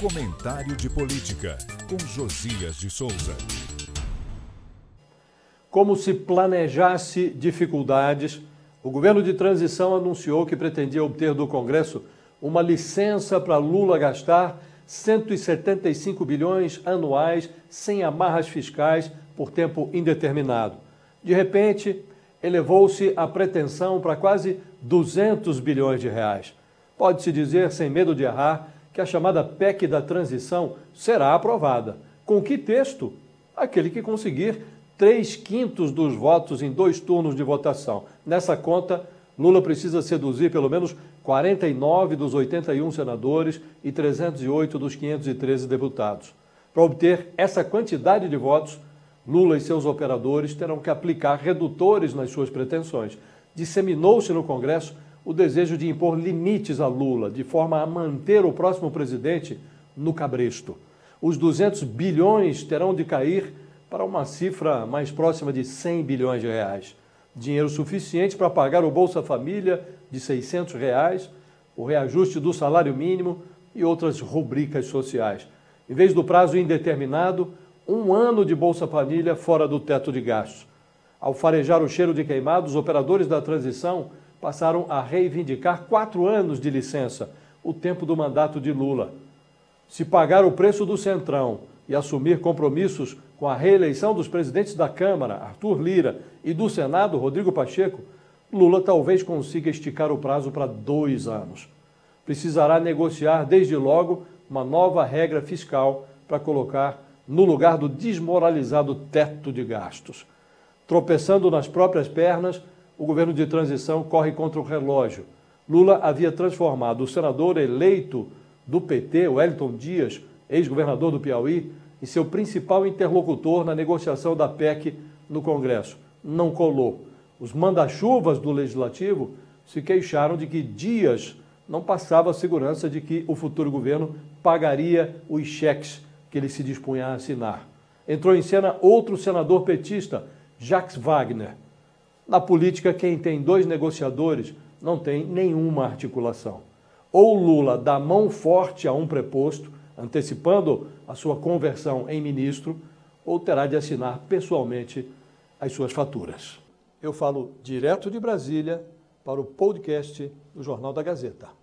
Comentário de Política, com Josias de Souza. Como se planejasse dificuldades, o governo de transição anunciou que pretendia obter do Congresso uma licença para Lula gastar 175 bilhões anuais sem amarras fiscais por tempo indeterminado. De repente, elevou-se a pretensão para quase 200 bilhões de reais. Pode-se dizer, sem medo de errar, que a chamada PEC da transição será aprovada. Com que texto? Aquele que conseguir três quintos dos votos em dois turnos de votação. Nessa conta, Lula precisa seduzir pelo menos 49 dos 81 senadores e 308 dos 513 deputados. Para obter essa quantidade de votos, Lula e seus operadores terão que aplicar redutores nas suas pretensões. Disseminou-se no Congresso o desejo de impor limites a Lula, de forma a manter o próximo presidente no cabresto. Os 200 bilhões terão de cair para uma cifra mais próxima de 100 bilhões de reais. Dinheiro suficiente para pagar o Bolsa Família de 600 reais, o reajuste do salário mínimo e outras rubricas sociais. Em vez do prazo indeterminado, um ano de Bolsa Família fora do teto de gastos. Ao farejar o cheiro de queimado, os operadores da transição passaram a reivindicar quatro anos de licença, o tempo do mandato de Lula. Se pagar o preço do Centrão e assumir compromissos com a reeleição dos presidentes da Câmara, Arthur Lira, e do Senado, Rodrigo Pacheco, Lula talvez consiga esticar o prazo para dois anos. Precisará negociar desde logo uma nova regra fiscal para colocar no lugar do desmoralizado teto de gastos. Tropeçando nas próprias pernas, o governo de transição corre contra o relógio. Lula havia transformado o senador eleito do PT, Wellington Dias, ex-governador do Piauí, em seu principal interlocutor na negociação da PEC no Congresso. Não colou. Os manda-chuvas do legislativo se queixaram de que Dias não passava a segurança de que o futuro governo pagaria os cheques que ele se dispunha a assinar. Entrou em cena outro senador petista, Jacques Wagner. Na política, quem tem dois negociadores não tem nenhuma articulação. Ou Lula dá mão forte a um preposto, antecipando a sua conversão em ministro, ou terá de assinar pessoalmente as suas faturas. Eu falo direto de Brasília para o podcast do Jornal da Gazeta.